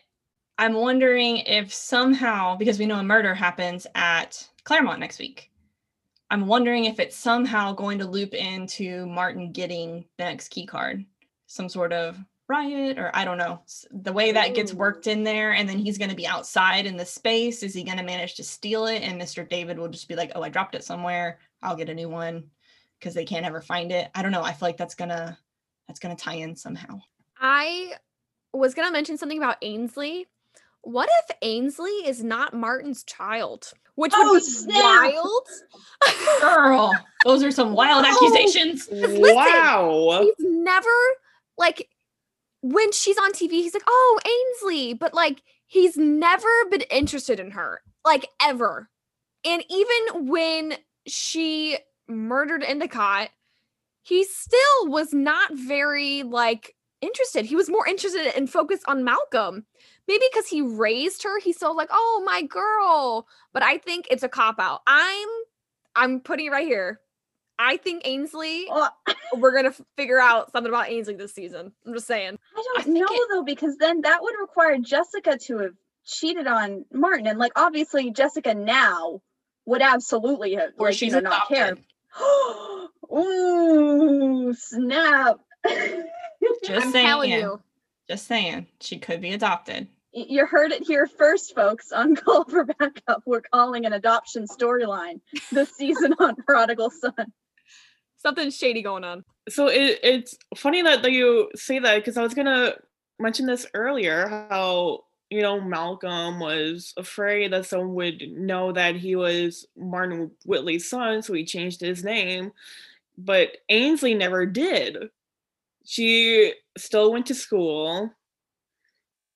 I'm wondering if somehow, because we know a murder happens at Claremont next week, I'm wondering if it's somehow going to loop into Martin getting the next key card, some sort of riot, or I don't know. The way that gets worked in there, and then he's going to be outside in the space. Is he going to manage to steal it? And Mr. David will just be like, oh, I dropped it somewhere. I'll get a new one because they can't ever find it. I don't know. I feel like that's gonna that's gonna tie in somehow. I was gonna mention something about Ainsley. What if Ainsley is not Martin's child? Which Oh, would be snap. wild. Girl, those are some wild Oh. accusations. wow. he's never like when she's on TV, he's like, "Oh, Ainsley," but like he's never been interested in her, like ever. And even when she murdered Endicott, he still was not very like interested. He was more interested and focused on Malcolm. Maybe because he raised her, he's so like, "Oh, my girl." But I think it's a cop out. I'm I'm putting it right here. I think Ainsley Oh, we're gonna figure out something about Ainsley this season. I'm just saying. I I don't think know it- though, because then that would require Jessica to have cheated on Martin. And like obviously Jessica now would absolutely have Or like, she's you know, not care. adopted. Ooh, snap. Just I'm saying. telling you. Just saying. She could be adopted. You heard it here first, folks. On Call for Backup, we're calling an adoption storyline this season on Prodigal Son. Something shady going on. so it, it's funny that, that you say that because I was gonna mention this earlier how you know Malcolm was afraid that someone would know that he was Martin Whitly's son, so he changed his name. But Ainsley never did. She still went to school.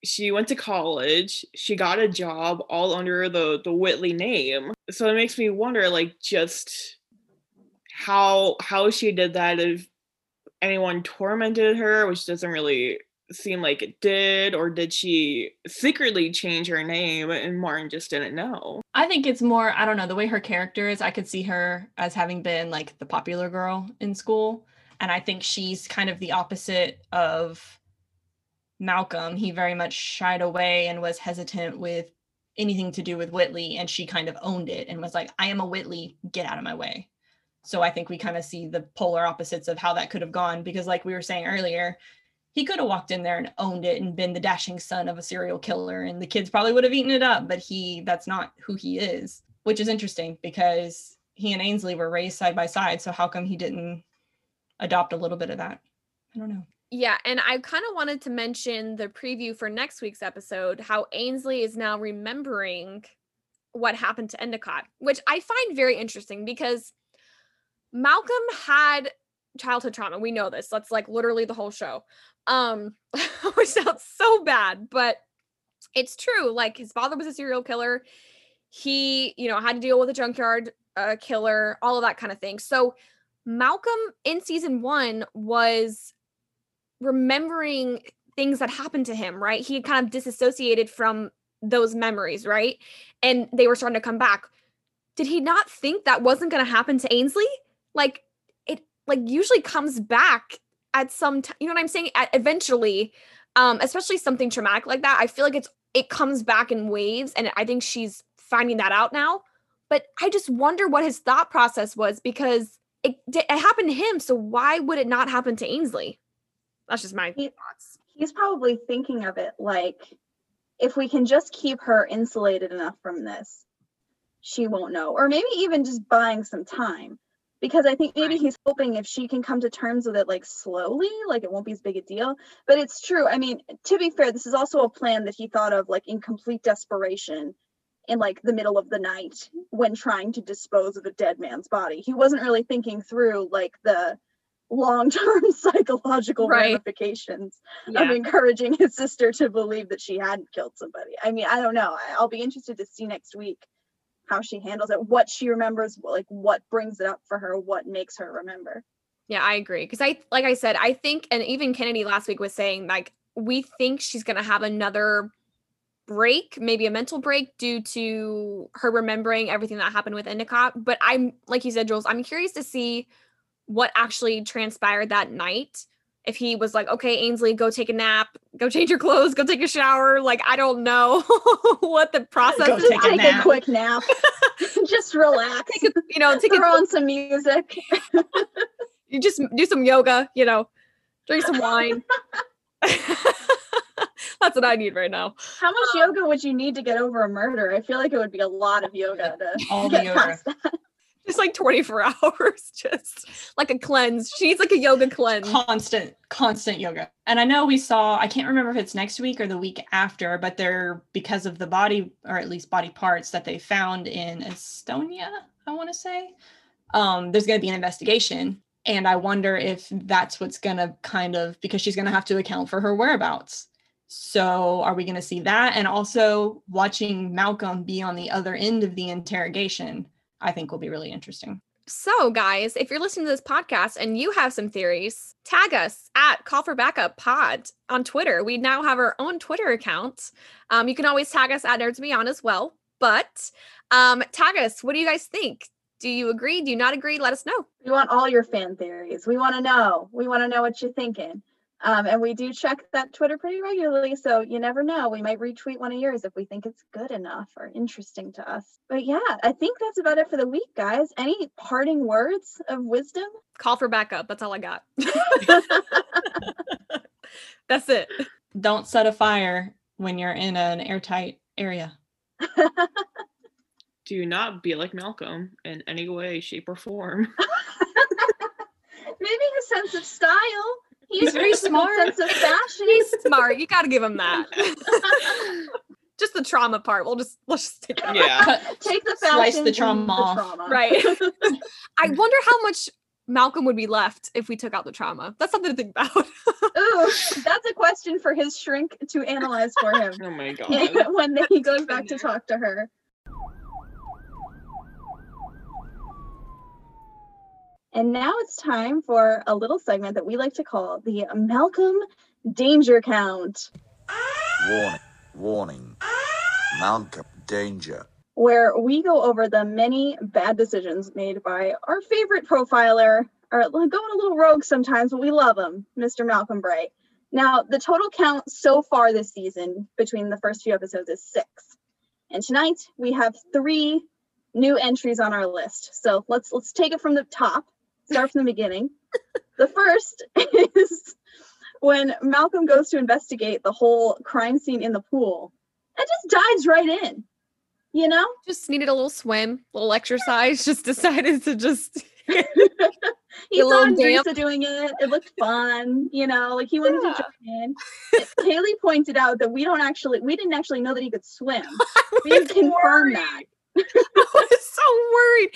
She went to college. She got a job all under the the Whitly name. So it makes me wonder, like, just how how she did that if anyone tormented her which doesn't really seem like it did or did she secretly change her name and martin just didn't know I think it's more, I don't know, the way her character is, I could see her as having been like the popular girl in school. And I think she's kind of the opposite of Malcolm. He very much shied away and was hesitant with anything to do with Whitly. And she kind of owned it and was like, I am a Whitly, get out of my way. So I think we kind of see the polar opposites of how that could have gone. Because, like we were saying earlier, he could have walked in there and owned it and been the dashing son of a serial killer and the kids probably would have eaten it up but he that's not who he is which is interesting because he and ainsley were raised side by side so how come he didn't adopt a little bit of that i don't know Yeah, and I kind of wanted to mention the preview for next week's episode how Ainsley is now remembering what happened to Endicott, which I find very interesting because Malcolm had childhood trauma. We know this. That's like literally the whole show. Um which sounds so bad, but it's true. Like his father was a serial killer. He, you know, had to deal with a junkyard uh, killer, all of that kind of thing. So Malcolm in season 1 was remembering things that happened to him, right? He had kind of disassociated from those memories, right? And they were starting to come back. Did he not think that wasn't going to happen to Ainsley? Like it like usually comes back at some time, you know what I'm saying? At, eventually, um especially something traumatic like that. I feel like it's it comes back in waves and I think she's finding that out now. But I just wonder what his thought process was because it, it happened to him, so why would it not happen to Ainsley? That's just my He- thoughts. He's probably thinking of it like if we can just keep her insulated enough from this, she won't know. Or maybe even just buying some time. Because I think maybe he's hoping if she can come to terms with it like slowly, like it won't be as big a deal. But it's true. I mean, to be fair, this is also a plan that he thought of like in complete desperation in like the middle of the night when trying to dispose of a dead man's body. He wasn't really thinking through like the long-term psychological Right. ramifications of encouraging his sister to believe that she hadn't killed somebody. I mean, I don't know. I'll be interested to see next week how she handles it, what she remembers, like what brings it up for her, what makes her remember. Yeah, I agree. Because I, like I said, I think, and even Kennedy last week was saying, like, we think she's going to have another break, maybe a mental break due to her remembering everything that happened with Endicott. But I'm, like you said, Jules, I'm curious to see what actually transpired that night. If he was like, okay, Ainsley, go take a nap, go change your clothes, go take a shower. Like, I don't know what the process Go is. take a Take a quick nap. Just relax. Take a, you know, take Throw a, on some music. you just do some yoga, you know, drink some wine. That's what I need right now. How much yoga would you need to get over a murder? I feel like it would be a lot of yoga to All the get yoga. past that. Just like 24 hours, just like a cleanse. She needs like a yoga cleanse. constant constant yoga and i know we saw i can't remember if it's next week or the week after but they're because of the body or at least body parts that they found in estonia i want to say um there's going to be an investigation and i wonder if that's what's going to kind of because she's going to have to account for her whereabouts so are we going to see that and also watching malcolm be on the other end of the interrogation i think will be really interesting So, guys, if you're listening to this podcast and you have some theories, tag us at Call for Backup Pod on Twitter. We now have our own Twitter account. Um, you can always tag us at Nerds Beyond as well. But um, tag us. What do you guys think? Do you agree? Do you not agree? Let us know. We want all your fan theories. We want to know. We want to know what you're thinking. Um, and we do check that Twitter pretty regularly, so you never know. We might retweet one of yours if we think it's good enough or interesting to us. But yeah, I think that's about it for the week, guys. Any parting words of wisdom? Call for backup. That's all I got. That's it. Don't set a fire when you're in an airtight area. Do not be like Malcolm in any way, shape, or form. Maybe his sense of style. He He's very smart. sense of fashion. He's smart. You got to give him that. just the trauma part. We'll just let's just take that. Yeah. Cut- Take the Slice the trauma off. trauma. Right. I wonder how much Malcolm would be left if we took out the trauma. That's something to think about. Ooh, that's a question for his shrink to analyze for him Oh my god. when he goes back to talk to her. And now it's time for a little segment that we like to call the Malcolm Danger Count, Warning, warning. Malcolm, danger. where we go over the many bad decisions made by our favorite profiler, or going a little rogue sometimes, but we love him, Mr. Malcolm Bright. Now, the total count so far this season between the first few episodes is six. And tonight we have three new entries on our list. So let's let's take it from the top. Start from the beginning. The first is when Malcolm goes to investigate the whole crime scene in the pool and just dives right in. You know? just needed a little swim, a little exercise. Just decided to just. He saw Edrisa doing it. It looked fun, you know, like he wanted Yeah. to join in. Haley pointed out that we don't actually, we didn't actually know that he could swim. We was didn't confirm that. I was so worried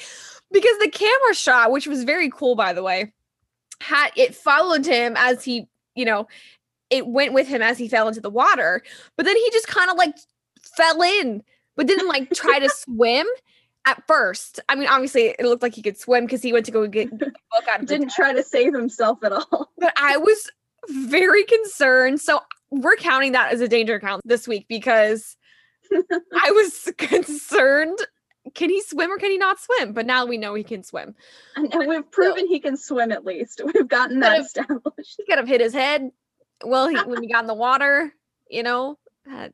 because the camera shot, which was very cool, by the way, had it followed him as he, you know, it went with him as he fell into the water. But then he just kind of like fell in, but didn't like try to swim at first. I mean, obviously, it looked like he could swim because he went to go get, get the book out of Didn't try to save himself at all. but I was very concerned. So we're counting that as a danger count this week because I was concerned. Can he swim or can he not swim? But now we know he can swim. And, and we've proven he can swim at least. We've gotten that if- established. He could have hit his head. Well, he, when he got in the water, you know. uh,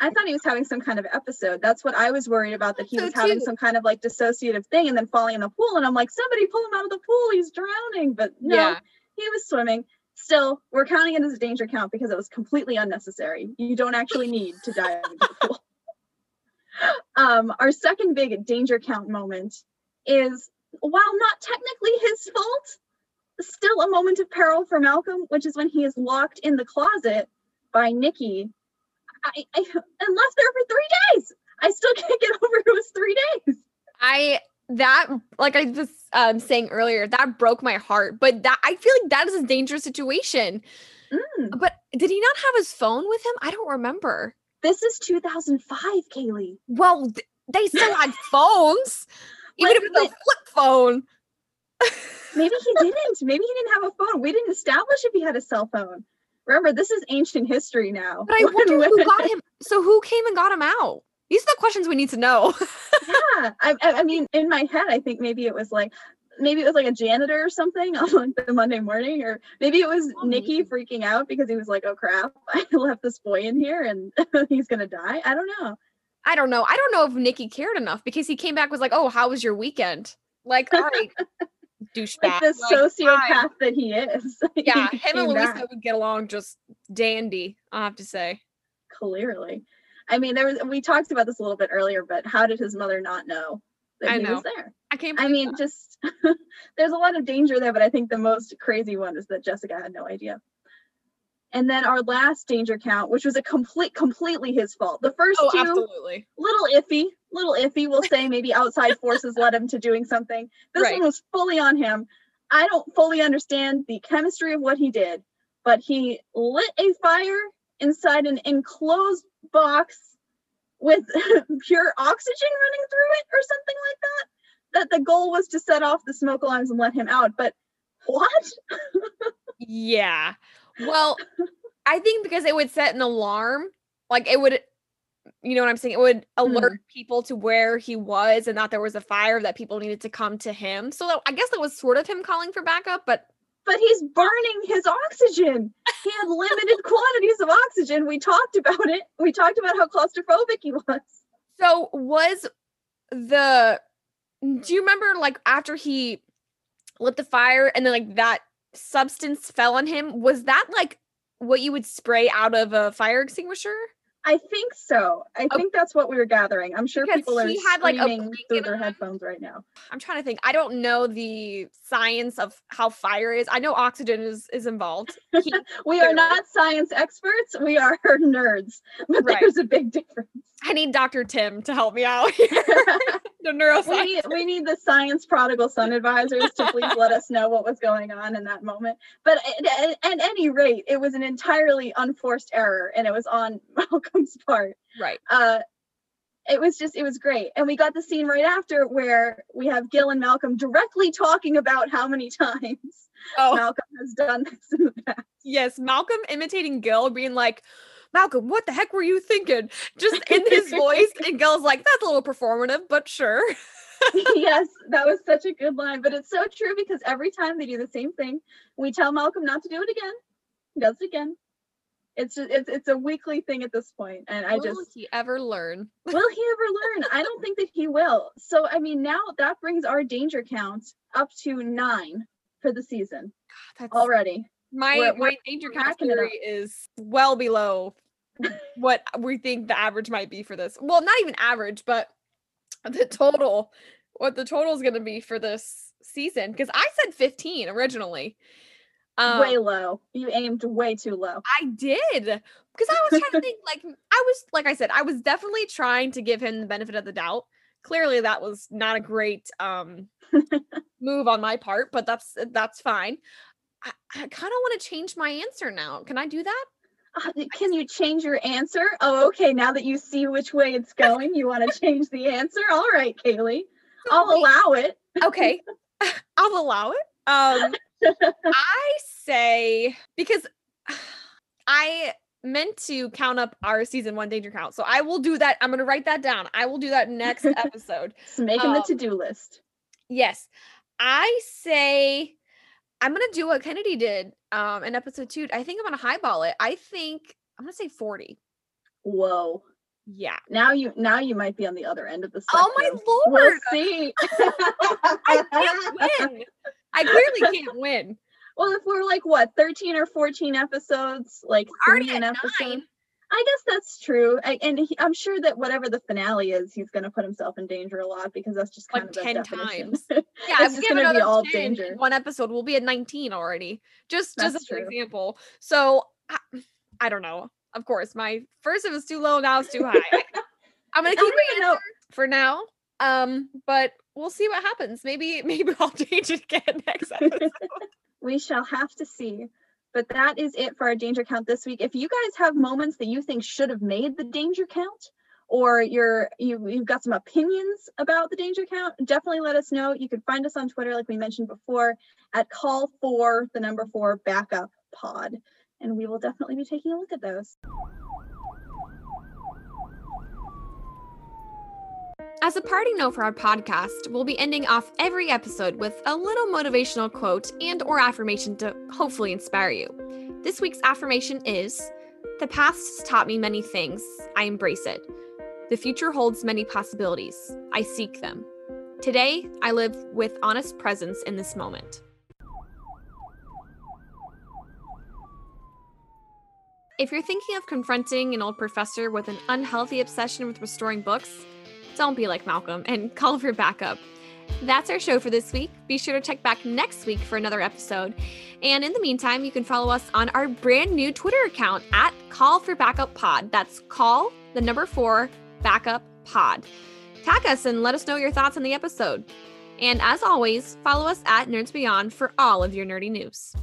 I thought he was having some kind of episode. That's what I was worried about, that he So was having some kind of like dissociative thing and then falling in the pool. And I'm like, somebody pull him out of the pool. He's drowning. But no, Yeah. he was swimming. Still, we're counting it as a danger count because it was completely unnecessary. You don't actually need to dive into the pool. Um, our second big danger count moment is, while not technically his fault, still a moment of peril for Malcolm, which is when he is locked in the closet by Nikki I, I and left there for three days. I still can't get over it was three days. I that like I was um saying earlier, that broke my heart. But that I feel like that is a dangerous situation. Mm. But did he not have his phone with him? I don't remember. This is 2005, Kaylee. Well, th- they still had phones, even Like, if it's a flip phone. Maybe he didn't. Maybe he didn't have a phone. We didn't establish if he had a cell phone. Remember, this is ancient history now. But I wonder who got him. So who came and got him out? These are the questions we need to know. Yeah, I, I mean, in my head, I think maybe it was like, maybe it was like a janitor or something on like the Monday morning, or maybe it was Oh, Nikki freaking out because he was like, "Oh crap, I left this boy in here and he's gonna die." I don't know. I don't know. I don't know if Nikki cared enough because he came back was like, "Oh, how was your weekend?" Like, all right, douchebag. Like the Like, sociopath fine. that he is. Yeah, He him and Louisa back. would get along just dandy. I have to say. clearly. I mean, there was we talked about this a little bit earlier, but how did his mother not know that I he know. was there? I can't. I mean, just there's a lot of danger there, but I think the most crazy one is that Jessica had no idea. And then our last danger count, which was a complete, completely his fault. The first Oh, two, absolutely. little iffy, little iffy. We'll say maybe outside forces led him to doing something. This Right. one was fully on him. I don't fully understand the chemistry of what he did, but he lit a fire inside an enclosed box with pure oxygen running through it or something like that. That the goal was to set off the smoke alarms and let him out. But what? Yeah. Well, I think because it would set an alarm, like it would, you know what I'm saying? It would hmm. alert people to where he was and that there was a fire that people needed to come to him. So that, I guess that was sort of him calling for backup, but But he's burning his oxygen. He had limited quantities of oxygen. We talked about it. We talked about how claustrophobic he was. so was the do you remember like after he lit the fire and then like that substance fell on him was that like what you would spray out of a fire extinguisher? I think so. I Oh. think that's what we were gathering. I'm sure Because people are had, like, a screaming through their on. headphones right now. I'm trying to think. I don't know the science of how fire is. I know oxygen is is involved. Heat, We are not science experts. We are nerds, but Right. there's a big difference. I need Dr. Tim to help me out here. the we neuroscience. need we need the science prodigal son advisors to please let us know what was going on in that moment. But at, at, at any rate, it was an entirely unforced error, and it was on Malcolm's part. right. Uh, it was just it was great, and we got the scene right after where we have Gil and Malcolm directly talking about how many times Oh Malcolm has done this in the past. yes, Malcolm imitating Gil, being like, Malcolm, what the heck were you thinking? Just in his voice, and Gil's like, that's a little performative, but sure. yes, that was such a good line, but it's so true because every time they do the same thing, we tell Malcolm not to do it again. He does it again. It's just, it's it's a weekly thing at this point, and I Will just he ever learn? will he ever learn? I don't think that he will. So I mean, now that brings our danger count up to nine for the season That's already. My we're- my danger count racking it up. theory is well below what we think the average might be for this. Well, not even average, but the total, what the total is going to be for this season. Because I said 15 originally. Um, way low. You aimed way too low. I did because I was trying to think like I was like I said I was definitely trying to give him the benefit of the doubt. Clearly that was not a great um move on my part, but that's that's fine. I, I kind of want to change my answer now. Can I do that? Uh, Can you change your answer? Oh, okay. Now that you see which way it's going, you want to change the answer. All right, Kaylee. I'll allow it. okay. I'll allow it. Um I say because I meant to count up our season 1 danger count. So I will do that. I'm going to write that down. I will do that next episode. It's making the Um, to-do list. Yes. I say I'm gonna do what Kennedy did um in episode two. I think I'm gonna highball it. I think I'm gonna say 40. Whoa. Yeah. Now you now you might be on the other end of the Oh my spectrum. lord. We'll see. I can't win. I clearly can't win. well, if we're like what, 13 or 14 episodes, like Already three an at episode. nine. I guess that's true. I, and he, I'm sure that whatever the finale is, he's going to put himself in danger a lot because that's just kind Like of the 10 definition. times. Yeah, It's just gonna be all 10 danger. one episode, we'll be at 19 already. Just just That's as an example. So I, I don't know. Of course, my first it was too low, now it's too high. I, am gonna keep don't know- for now. Um, but we'll see what happens. Maybe maybe I'll change it again next episode. we shall have to see. But that is it for our danger count this week. If you guys have moments that you think should have made the danger count, or you're you you've got some opinions about the danger count, definitely let us know. You can find us on Twitter, like we mentioned before, at call for the number four backup pod. And we will definitely be taking a look at those. As a parting note for our podcast, we'll be ending off every episode with a little motivational quote and or affirmation to hopefully inspire you. This week's affirmation is: "The past has taught me many things. I embrace it. The future holds many possibilities. I seek them. Today, I live with honest presence in this moment." If you're thinking of confronting an old professor with an unhealthy obsession with restoring books, don't be like Malcolm and call for backup. That's our show for this week. Be sure to check back next week for another episode. And in the meantime, you can follow us on our brand new Twitter account at Call for Backup Pod. That's call the number four backup pod. Tag us and let us know your thoughts on the episode. And as always, follow us at Nerds Beyond for all of your nerdy news.